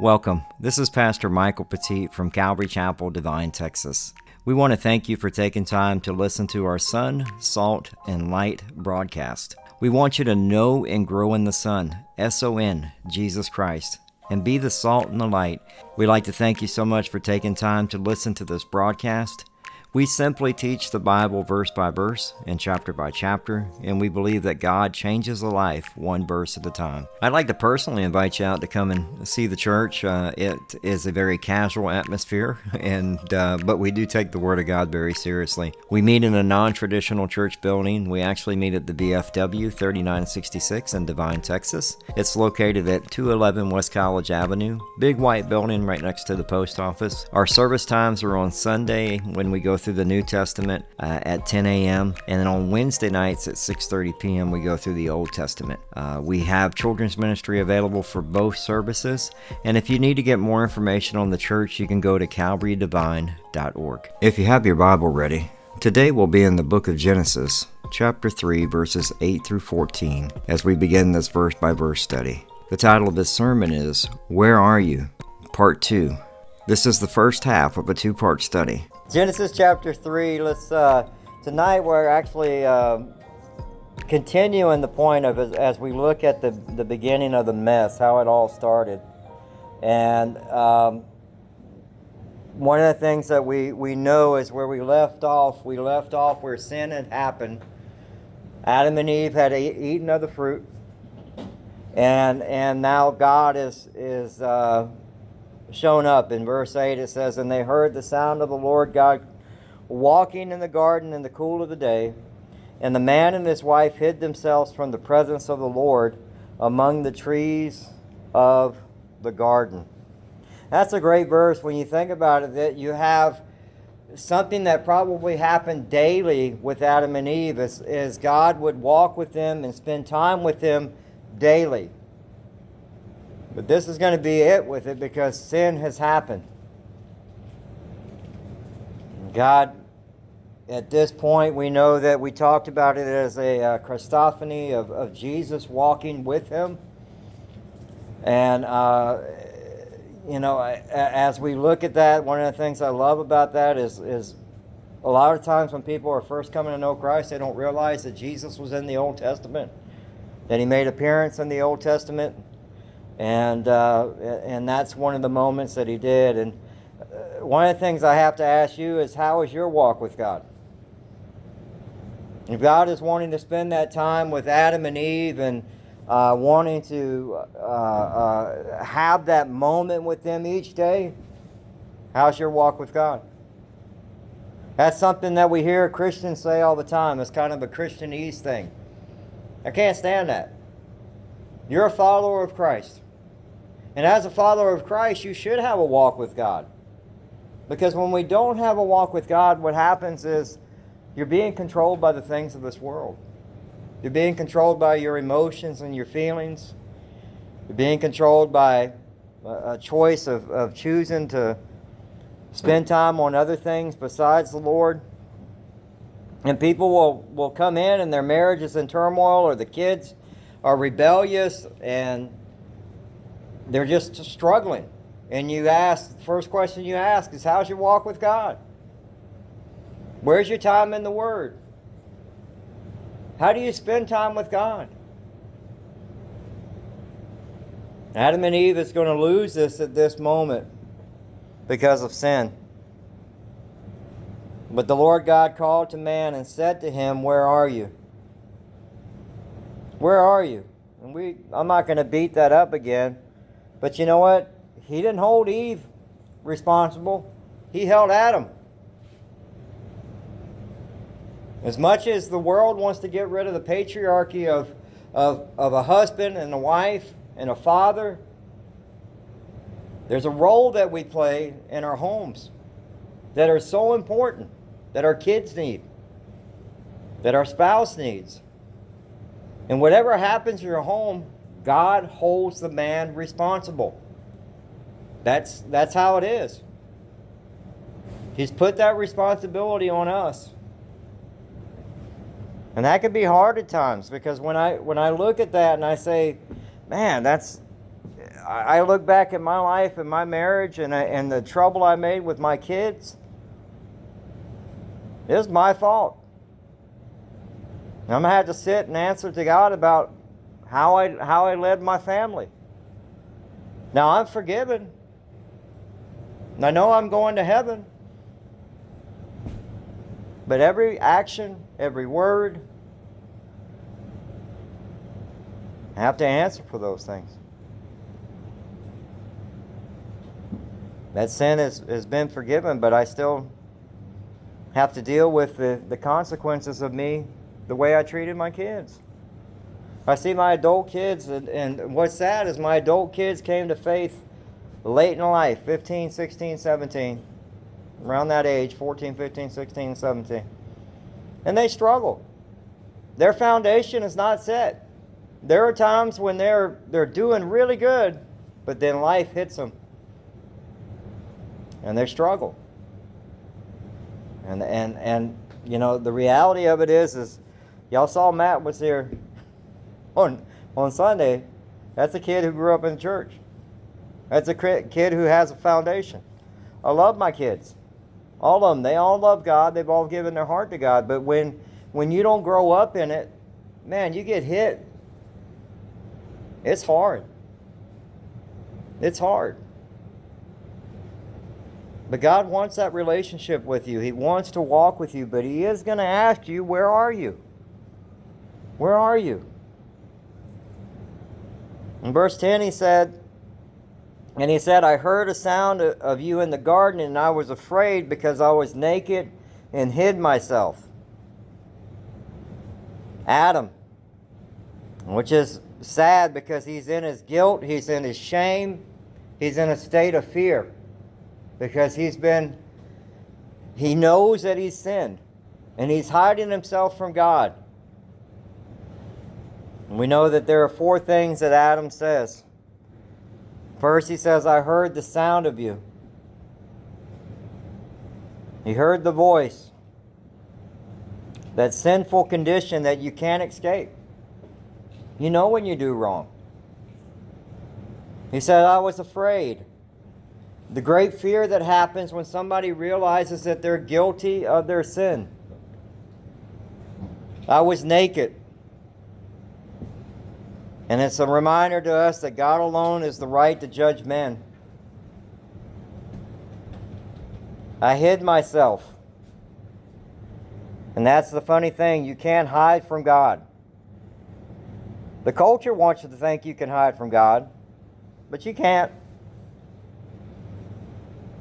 Welcome. This is Pastor Michael Petit from Calvary Chapel, Devine, Texas. We want to thank you for taking time to listen to our Son, Salt, and Light broadcast. We want you to know and grow in the Son, S O N, Jesus Christ, and be the salt and the light. We'd like to thank you so much for taking time to listen to this broadcast. We simply teach the Bible verse by verse and chapter by chapter, and we believe that God changes a life one verse at a time. I'd like to personally invite you out to come and see the church. Uh, it is a very casual atmosphere, and uh, but we do take the Word of God very seriously. We meet in a non-traditional church building. We actually meet at the VFW 3966 in Devine, Texas. It's located at 211 West College Avenue, big white building right next to the post office. Our service times are on Sunday when we go through the New Testament uh, at 10 a.m. and then on Wednesday nights at 6:30 p.m. we go through the Old Testament. Uh, we have children's ministry available for both services, and if you need to get more information on the church, you can go to calvarydivine.org. If you have your Bible ready, today we'll be in the book of Genesis, chapter 3, verses 8 through 14, as we begin this verse by verse study. The title of this sermon is Where Are You? Part 2. This is the first half of a two part study. Genesis chapter 3. Let's, uh, tonight we're actually uh, continuing the point of as, as, we look at the, the beginning of the mess, how it all started. And um, one of the things that we, we know is where we left off, we left off where sin had happened. Adam and Eve had eaten of the fruit. And, and now God is, is uh, shown up. In verse 8 it says, And they heard the sound of the Lord God walking in the garden in the cool of the day. And the man and his wife hid themselves from the presence of the Lord among the trees of the garden. That's a great verse when you think about it, that you have something that probably happened daily with Adam and Eve is, is God would walk with them and spend time with them daily. But this is going to be it with it because sin has happened. God, at this point, we know that we talked about it as a uh, Christophany of, of Jesus walking with him. And, uh, you know, as we look at that, one of the things I love about that is, is a lot of times when people are first coming to know Christ, they don't realize that Jesus was in the Old Testament, that he made appearance in the Old Testament, and uh, and that's one of the moments that he did. And uh, one of the things I have to ask you is, how is your walk with God? If God is wanting to spend that time with Adam and Eve and uh, wanting to uh, uh, have that moment with them each day, how's your walk with God? That's something that we hear Christians say all the time. It's kind of a Christianese thing. I can't stand that. You're a follower of Christ. And as a follower of Christ, you should have a walk with God. Because when we don't have a walk with God, what happens is you're being controlled by the things of this world. You're being controlled by your emotions and your feelings. You're being controlled by a choice of, of choosing to spend time on other things besides the Lord. And people will, will come in and their marriage is in turmoil or the kids are rebellious and they're just struggling. And you ask, the first question you ask is, How's your walk with God? Where's your time in the Word? How do you spend time with God? Adam and Eve is going to lose this at this moment because of sin. But the Lord God called to man and said to him, Where are you? Where are you? And we I'm not going to beat that up again. But you know what? He didn't hold Eve responsible, he held Adam. As much as the world wants to get rid of the patriarchy of, of, of a husband and a wife and a father, there's a role that we play in our homes that are so important that our kids need, that our spouse needs. And whatever happens in your home, God holds the man responsible. That's, that's how it is. He's put that responsibility on us. And that can be hard at times because when I when I look at that and I say, man, that's I look back at my life and my marriage and, uh, and the trouble I made with my kids. It's my fault. I'm going to have to sit and answer to God about how I, how I led my family. Now, I'm forgiven. I know I'm going to heaven. But every action, every word, I have to answer for those things. That sin has, has been forgiven, but I still have to deal with the, the consequences of me, the way I treated my kids. I see my adult kids, and, and what's sad is my adult kids came to faith late in life 15, 16, 17, around that age 14, 15, 16, 17. And they struggle. Their foundation is not set. There are times when they're, they're doing really good, but then life hits them and they struggle. And, and, and you know, the reality of it is, is y'all saw Matt was here on, on Sunday. That's a kid who grew up in the church. That's a kid who has a foundation. I love my kids. All of them. They all love God. They've all given their heart to God. But when, when you don't grow up in it, man, you get hit. It's hard. It's hard. But God wants that relationship with you. He wants to walk with you, but He is going to ask you, Where are you? Where are you? In verse 10, He said, and he said, I heard a sound of you in the garden, and I was afraid because I was naked and hid myself. Adam, which is sad because he's in his guilt, he's in his shame, he's in a state of fear because he's been, he knows that he's sinned and he's hiding himself from God. We know that there are four things that Adam says. First, he says, I heard the sound of you. He heard the voice. That sinful condition that you can't escape. You know when you do wrong. He said, I was afraid. The great fear that happens when somebody realizes that they're guilty of their sin. I was naked. And it's a reminder to us that God alone is the right to judge men. I hid myself. And that's the funny thing. You can't hide from God. The culture wants you to think you can hide from God, but you can't.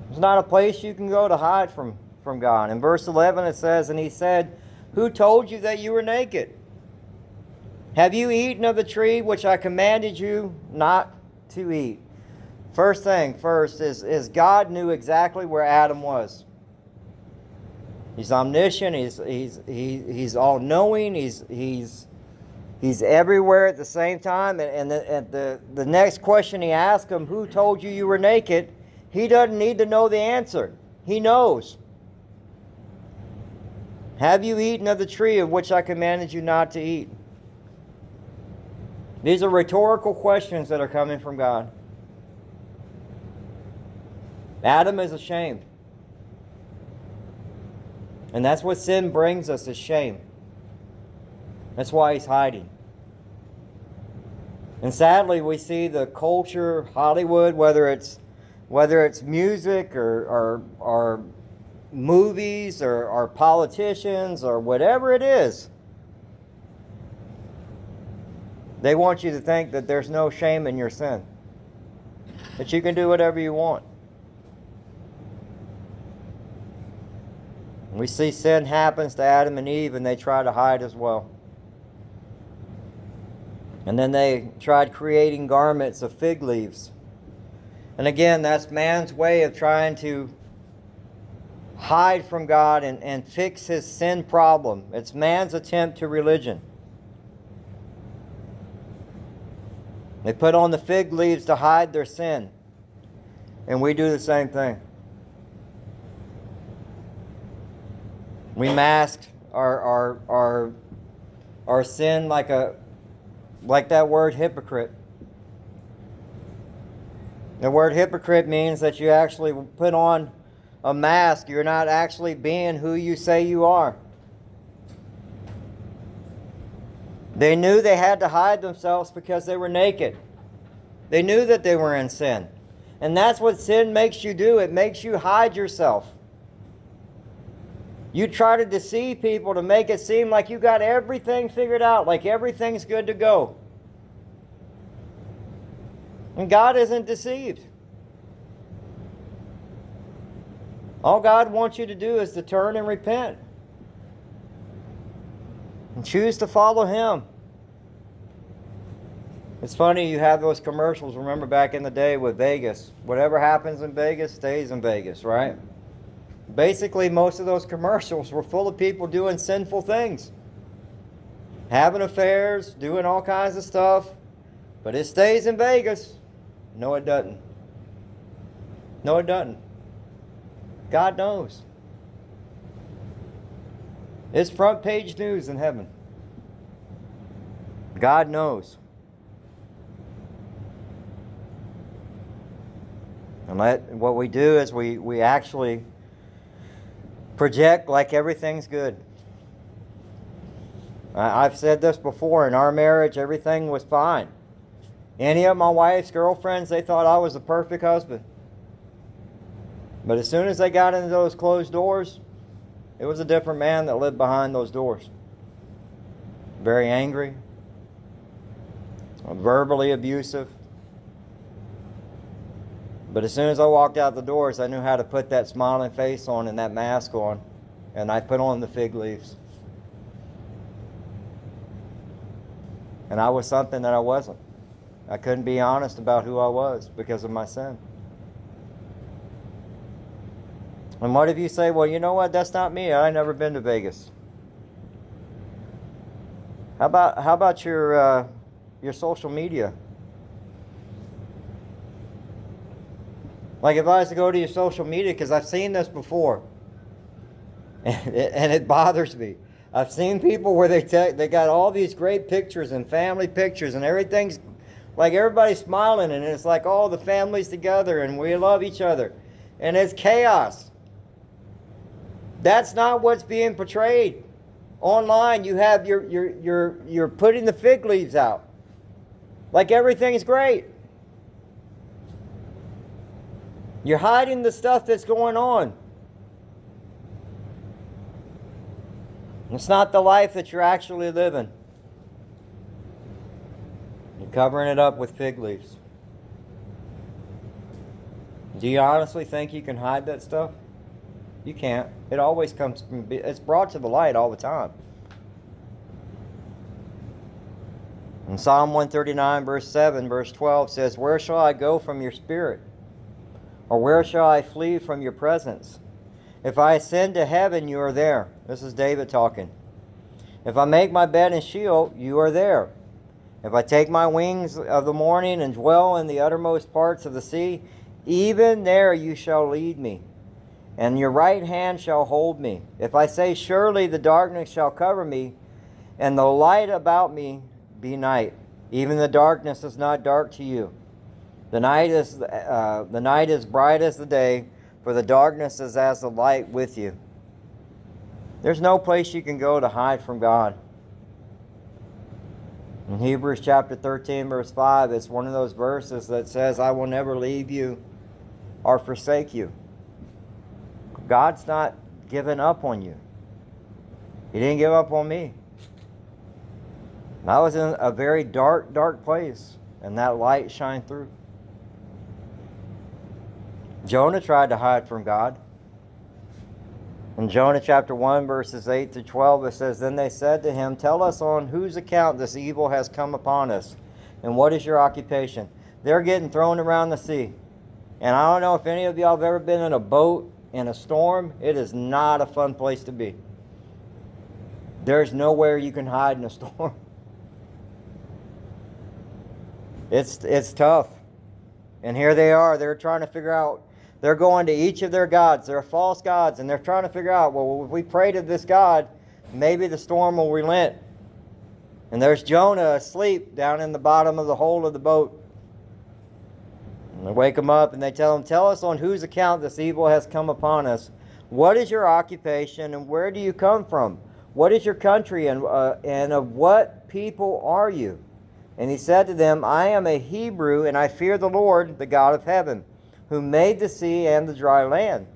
There's not a place you can go to hide from, from God. In verse 11 it says, And he said, Who told you that you were naked? Have you eaten of the tree which I commanded you not to eat? First thing first is, is God knew exactly where Adam was. He's omniscient, he's, he's, he, he's all knowing, he's, he's, he's everywhere at the same time. And, and, the, and the, the next question he asked him, Who told you you were naked? He doesn't need to know the answer, he knows. Have you eaten of the tree of which I commanded you not to eat? These are rhetorical questions that are coming from God. Adam is ashamed. And that's what sin brings us is shame. That's why he's hiding. And sadly, we see the culture, Hollywood, whether it's whether it's music or, or, or movies or, or politicians or whatever it is, they want you to think that there's no shame in your sin, that you can do whatever you want. We see sin happens to Adam and Eve, and they try to hide as well. And then they tried creating garments of fig leaves. And again, that's man's way of trying to hide from God and, and fix his sin problem. It's man's attempt to religion. They put on the fig leaves to hide their sin. And we do the same thing. We mask our, our, our, our sin like, a, like that word hypocrite. The word hypocrite means that you actually put on a mask. You're not actually being who you say you are. They knew they had to hide themselves because they were naked. They knew that they were in sin. And that's what sin makes you do it makes you hide yourself. You try to deceive people to make it seem like you got everything figured out, like everything's good to go. And God isn't deceived. All God wants you to do is to turn and repent. And choose to follow Him. It's funny you have those commercials, remember back in the day with Vegas. Whatever happens in Vegas stays in Vegas, right? Basically, most of those commercials were full of people doing sinful things, having affairs, doing all kinds of stuff, but it stays in Vegas. No, it doesn't. No, it doesn't. God knows. It's front page news in heaven. God knows. What we do is we, we actually project like everything's good. I, I've said this before in our marriage, everything was fine. Any of my wife's girlfriends, they thought I was the perfect husband. But as soon as they got into those closed doors, it was a different man that lived behind those doors. Very angry, verbally abusive. But as soon as I walked out the doors, I knew how to put that smiling face on and that mask on, and I put on the fig leaves. And I was something that I wasn't. I couldn't be honest about who I was because of my sin. And what if you say, well, you know what? That's not me. I never been to Vegas. How about how about your uh, your social media? Like if I was to go to your social media, because I've seen this before, and it, and it bothers me. I've seen people where they take they got all these great pictures and family pictures and everything's like everybody's smiling and it's like all the families together and we love each other, and it's chaos. That's not what's being portrayed. Online, you have your you're you're you're putting the fig leaves out. Like everything's great. You're hiding the stuff that's going on. It's not the life that you're actually living. You're covering it up with fig leaves. Do you honestly think you can hide that stuff? You can't. It always comes it's brought to the light all the time. In Psalm 139, verse 7, verse 12 says, Where shall I go from your spirit? Or where shall I flee from your presence? If I ascend to heaven, you are there. This is David talking. If I make my bed in Sheol, you are there. If I take my wings of the morning and dwell in the uttermost parts of the sea, even there you shall lead me and your right hand shall hold me. If I say, Surely the darkness shall cover me, and the light about me be night, even the darkness is not dark to you. The night is, uh, the night is bright as the day, for the darkness is as the light with you. There's no place you can go to hide from God. In Hebrews chapter 13, verse 5, it's one of those verses that says, I will never leave you or forsake you. God's not giving up on you. He didn't give up on me. I was in a very dark, dark place, and that light shined through. Jonah tried to hide from God. In Jonah chapter 1, verses 8 to 12, it says, Then they said to him, Tell us on whose account this evil has come upon us, and what is your occupation? They're getting thrown around the sea. And I don't know if any of y'all have ever been in a boat in a storm, it is not a fun place to be. There's nowhere you can hide in a storm. It's it's tough. And here they are, they're trying to figure out they're going to each of their gods, their false gods, and they're trying to figure out, well, if we pray to this God, maybe the storm will relent. And there's Jonah asleep down in the bottom of the hole of the boat. And They wake him up and they tell him, Tell us on whose account this evil has come upon us. What is your occupation and where do you come from? What is your country and, uh, and of what people are you? And he said to them, I am a Hebrew and I fear the Lord, the God of heaven, who made the sea and the dry land.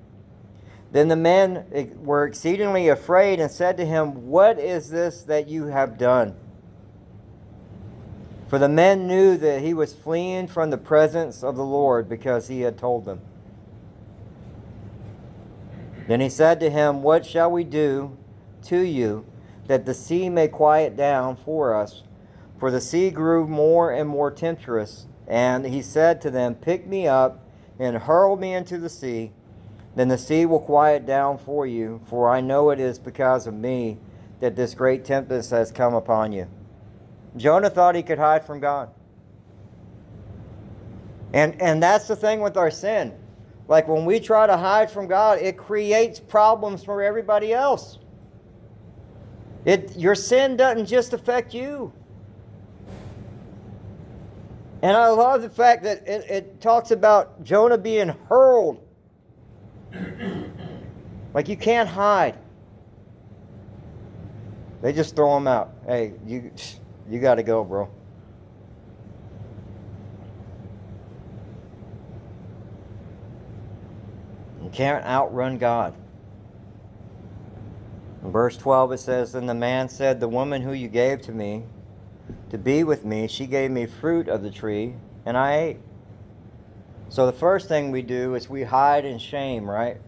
Then the men were exceedingly afraid and said to him, What is this that you have done? For the men knew that he was fleeing from the presence of the Lord because he had told them. Then he said to him, What shall we do to you that the sea may quiet down for us? For the sea grew more and more tempestuous. And he said to them, Pick me up and hurl me into the sea. Then the sea will quiet down for you, for I know it is because of me that this great tempest has come upon you. Jonah thought he could hide from God. And, and that's the thing with our sin. Like when we try to hide from God, it creates problems for everybody else. It, your sin doesn't just affect you. And I love the fact that it, it talks about Jonah being hurled. like you can't hide. They just throw him out. Hey, you you got to go, bro. You can't outrun God. In verse 12 it says, Then the man said, The woman who you gave to me to be with me, she gave me fruit of the tree, and I ate. So the first thing we do is we hide in shame, right?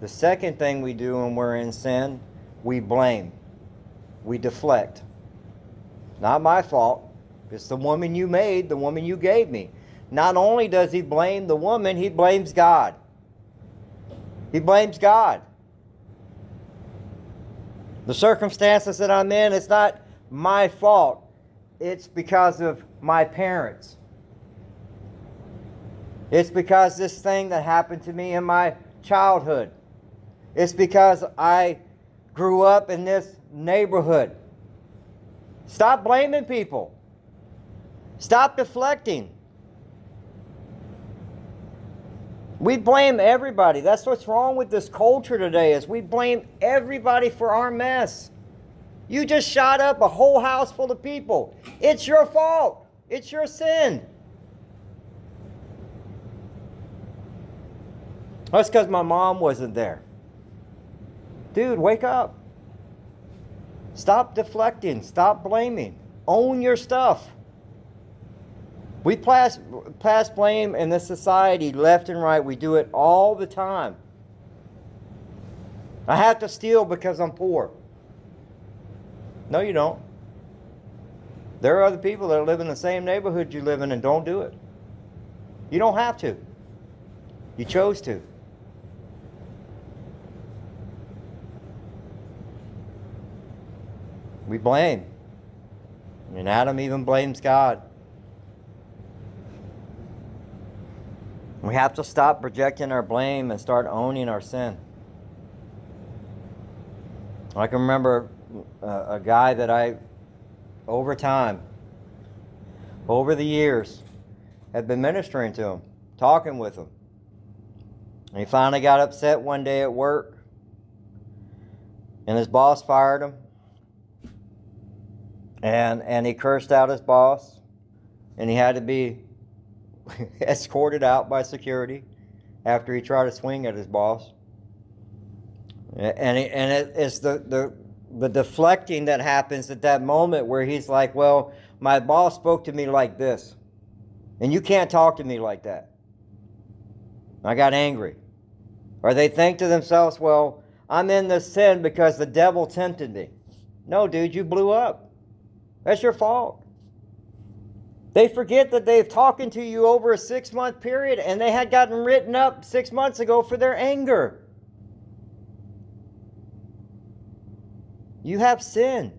The second thing we do when we're in sin, we blame. We deflect. Not my fault. It's the woman you made, the woman you gave me. Not only does he blame the woman, he blames God. He blames God. The circumstances that I'm in, it's not my fault. It's because of my parents. It's because this thing that happened to me in my childhood. It's because I grew up in this neighborhood. Stop blaming people. Stop deflecting. We blame everybody. That's what's wrong with this culture today is we blame everybody for our mess. You just shot up a whole house full of people. It's your fault. It's your sin. That's because my mom wasn't there. Dude, wake up. Stop deflecting. Stop blaming. Own your stuff. We pass, pass blame in this society left and right. We do it all the time. I have to steal because I'm poor. No, you don't. There are other people that live in the same neighborhood you live in and don't do it. You don't have to. You chose to. We blame. And Adam even blames God. We have to stop projecting our blame and start owning our sin. I can remember a, guy that I, over time, over the years, had been ministering to him, talking with him. And he finally got upset one day at work, and his boss fired him and and he cursed out his boss, and he had to be escorted out by security after he tried to swing at his boss. And and it, it's the, the the deflecting that happens at that moment where he's like, "Well, my boss spoke to me like this, and you can't talk to me like that." I got angry. Or they think to themselves, "Well, I'm in this sin because the devil tempted me." No, dude, you blew up. That's your fault. They forget that they've talking to you over a six month period and they had gotten written up six months ago for their anger. You have sin.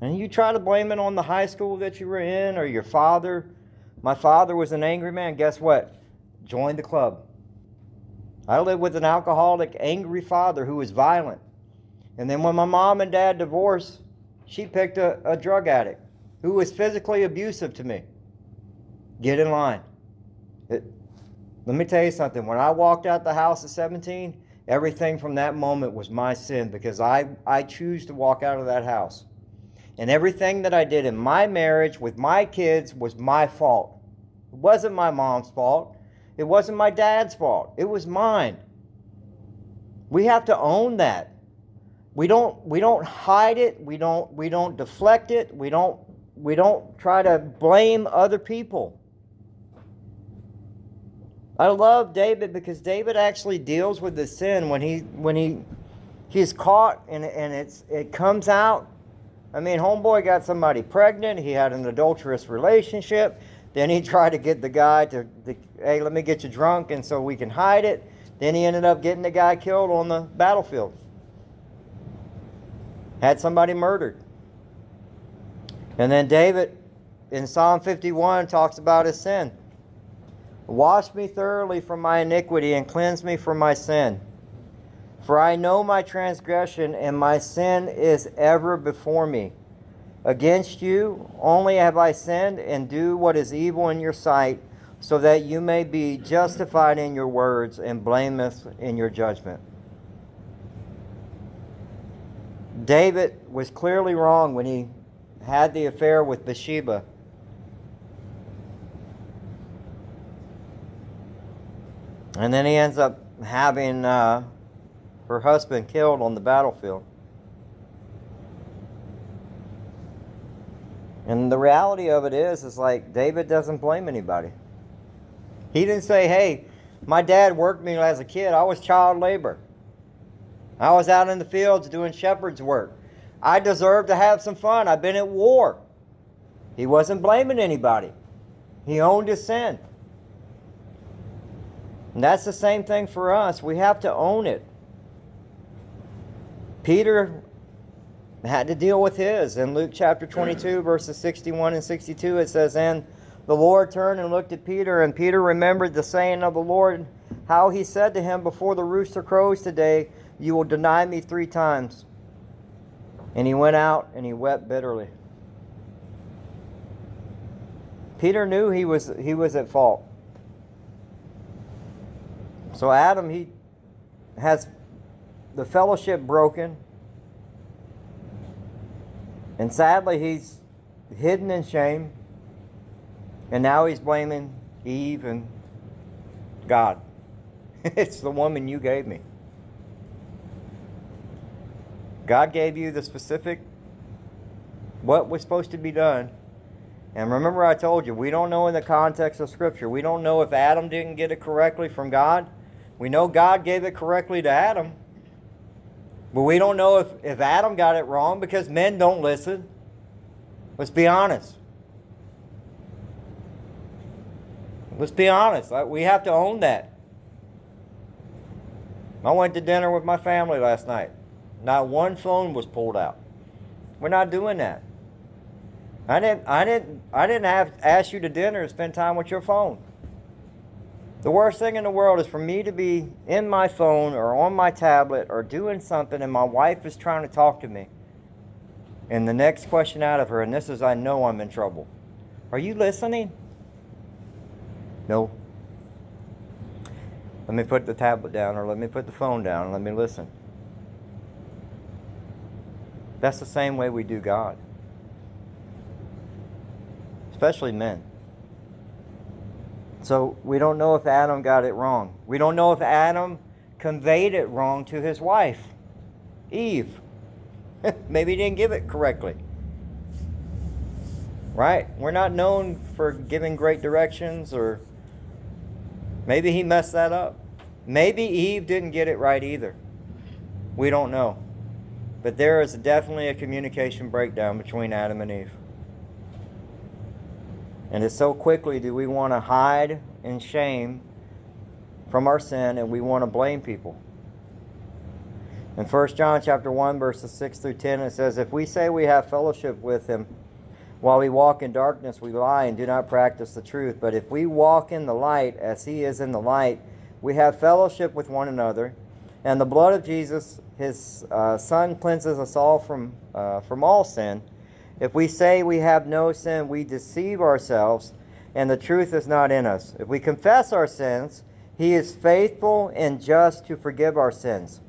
And you try to blame it on the high school that you were in or your father. My father was an angry man. Guess what? Join the club. I lived with an alcoholic, angry father who was violent. And then when my mom and dad divorced, she picked a, a drug addict who was physically abusive to me. Get in line. It, let me tell you something. When I walked out the house at 17, everything from that moment was my sin because I, I choose to walk out of that house. And everything that I did in my marriage with my kids was my fault. It wasn't my mom's fault. It wasn't my dad's fault. It was mine. We have to own that. We don't we don't hide it. We don't we don't deflect it. We don't we don't try to blame other people. I love David because David actually deals with the sin when he when he he's caught and and it's it comes out. I mean, homeboy got somebody pregnant. He had an adulterous relationship. Then he tried to get the guy to, to hey, let me get you drunk, and so we can hide it. Then he ended up getting the guy killed on the battlefield. Had somebody murdered. And then David in Psalm 51 talks about his sin. Wash me thoroughly from my iniquity and cleanse me from my sin. For I know my transgression, and my sin is ever before me. Against you only have I sinned and do what is evil in your sight, so that you may be justified in your words and blameless in your judgment. David was clearly wrong when he had the affair with Bathsheba. And then he ends up having uh, her husband killed on the battlefield. And the reality of it is, is like David doesn't blame anybody. He didn't say, hey, my dad worked me as a kid. I was child labor. I was out in the fields doing shepherd's work. I deserve to have some fun. I've been at war. He wasn't blaming anybody. He owned his sin. And that's the same thing for us. We have to own it. Peter had to deal with his. In Luke chapter 22, verses 61 and 62, it says, And the Lord turned and looked at Peter, and Peter remembered the saying of the Lord, how he said to him, Before the rooster crows today, you will deny me three times. And he went out and he wept bitterly. Peter knew he was, he was at fault. So Adam, he has the fellowship broken. And sadly, he's hidden in shame. And now he's blaming Eve and God. it's the woman you gave me. God gave you the specific what was supposed to be done. And remember, I told you, we don't know in the context of Scripture. We don't know if Adam didn't get it correctly from God. We know God gave it correctly to Adam. But we don't know if, if Adam got it wrong because men don't listen. Let's be honest. Let's be honest. We have to own that. I went to dinner with my family last night. Not one phone was pulled out. We're not doing that. I didn't I didn't I didn't have ask you to dinner and spend time with your phone. The worst thing in the world is for me to be in my phone or on my tablet or doing something and my wife is trying to talk to me. And the next question out of her, and this is I know I'm in trouble. Are you listening? No. Let me put the tablet down or let me put the phone down and let me listen. That's the same way we do God. Especially men. So we don't know if Adam got it wrong. We don't know if Adam conveyed it wrong to his wife, Eve. Maybe he didn't give it correctly. Right? We're not known for giving great directions, or maybe he messed that up. Maybe Eve didn't get it right either. We don't know. But there is definitely a communication breakdown between Adam and Eve. And it's so quickly do we want to hide in shame from our sin and we want to blame people. In 1 John chapter 1 verses 6 through 10 it says if we say we have fellowship with him while we walk in darkness we lie and do not practice the truth. But if we walk in the light as he is in the light we have fellowship with one another. And the blood of Jesus his uh, son cleanses us all from uh, from all sin if we say we have no sin, we deceive ourselves, and the truth is not in us. If we confess our sins, he is faithful and just to forgive our sins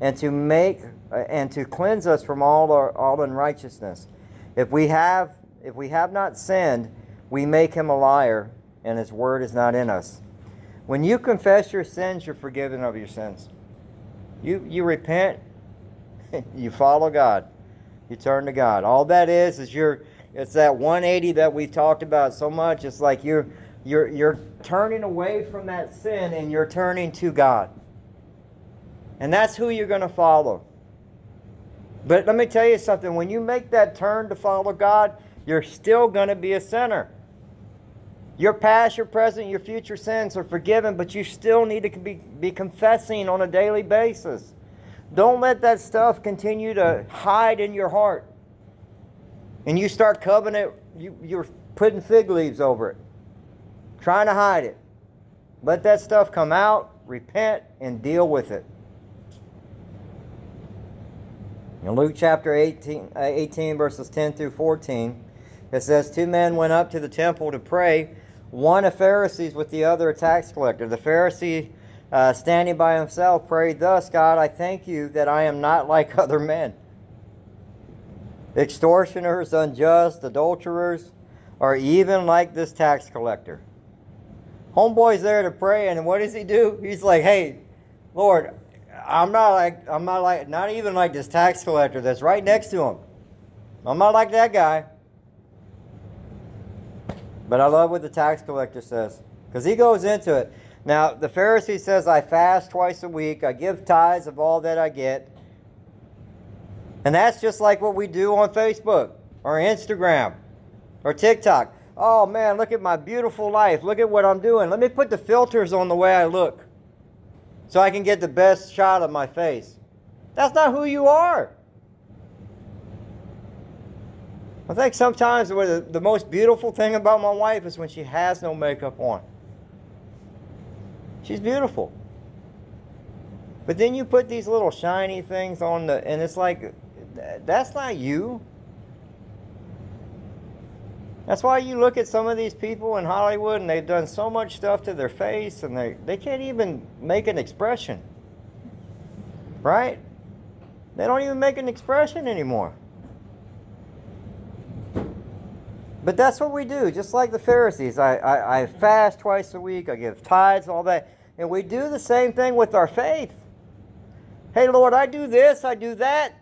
and to make uh, and to cleanse us from all our, all unrighteousness. If we have if we have not sinned, we make him a liar and his word is not in us. When you confess your sins, you're forgiven of your sins. You you repent, you follow God. You turn to God. All that is is you're it's that 180 that we've talked about so much. It's like you're you're you're turning away from that sin and you're turning to God. And that's who you're going to follow. But let me tell you something when you make that turn to follow God, you're still going to be a sinner. Your past, your present, your future sins are forgiven, but you still need to be, be confessing on a daily basis. Don't let that stuff continue to hide in your heart. And you start covering it, you, you're putting fig leaves over it, trying to hide it. Let that stuff come out, repent, and deal with it. In Luke chapter 18, uh, 18, verses 10 through 14, it says, Two men went up to the temple to pray, one a Pharisee with the other a tax collector. The Pharisee, uh, standing by himself, prayed thus God, I thank you that I am not like other men, extortioners, unjust, adulterers, or even like this tax collector. Homeboy's there to pray, and what does he do? He's like, Hey, Lord, I'm not like I'm not like not even like this tax collector that's right next to him. I'm not like that guy. But I love what the tax collector says because he goes into it. Now, the Pharisee says, I fast twice a week, I give tithes of all that I get. And that's just like what we do on Facebook or Instagram or TikTok. Oh man, look at my beautiful life. Look at what I'm doing. Let me put the filters on the way I look so I can get the best shot of my face. That's not who you are. I think sometimes the most beautiful thing about my wife is when she has no makeup on. She's beautiful. But then you put these little shiny things on the, and it's like, that's not you. That's why you look at some of these people in Hollywood and they've done so much stuff to their face and they, they can't even make an expression. Right? They don't even make an expression anymore. But that's what we do, just like the Pharisees. I, I, I fast twice a week, I give tithes, all that. And we do the same thing with our faith. Hey, Lord, I do this, I do that.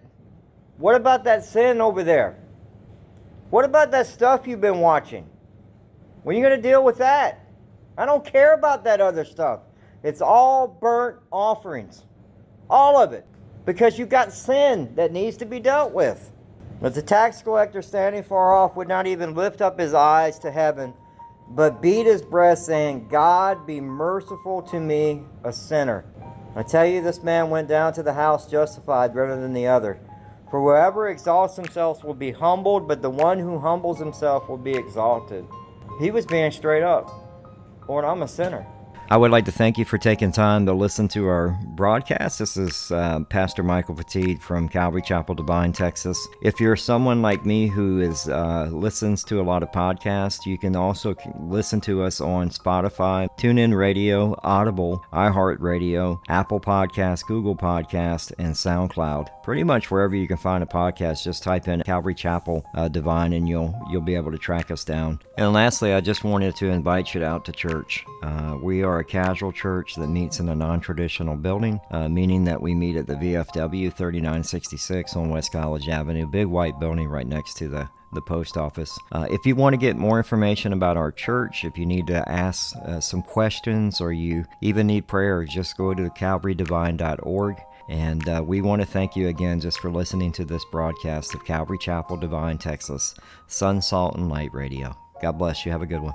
What about that sin over there? What about that stuff you've been watching? When are you going to deal with that? I don't care about that other stuff. It's all burnt offerings. All of it. Because you've got sin that needs to be dealt with. But the tax collector standing far off would not even lift up his eyes to heaven, but beat his breast, saying, God be merciful to me, a sinner. I tell you, this man went down to the house justified rather than the other. For whoever exalts himself will be humbled, but the one who humbles himself will be exalted. He was being straight up. Lord, I'm a sinner. I would like to thank you for taking time to listen to our broadcast. This is uh, Pastor Michael Petit from Calvary Chapel, Devine, Texas. If you're someone like me who is uh, listens to a lot of podcasts, you can also listen to us on Spotify, TuneIn Radio, Audible, iHeartRadio, Apple Podcast, Google Podcast, and SoundCloud. Pretty much wherever you can find a podcast, just type in Calvary Chapel uh, Devine, and you'll you'll be able to track us down. And lastly, I just wanted to invite you out to church. Uh, we are a casual church that meets in a non traditional building, uh, meaning that we meet at the VFW 3966 on West College Avenue, big white building right next to the the post office. Uh, if you want to get more information about our church, if you need to ask uh, some questions or you even need prayer, just go to calvarydivine.org. And uh, we want to thank you again just for listening to this broadcast of Calvary Chapel, Devine, Texas, Son, Salt, and Light Radio. God bless you. Have a good one.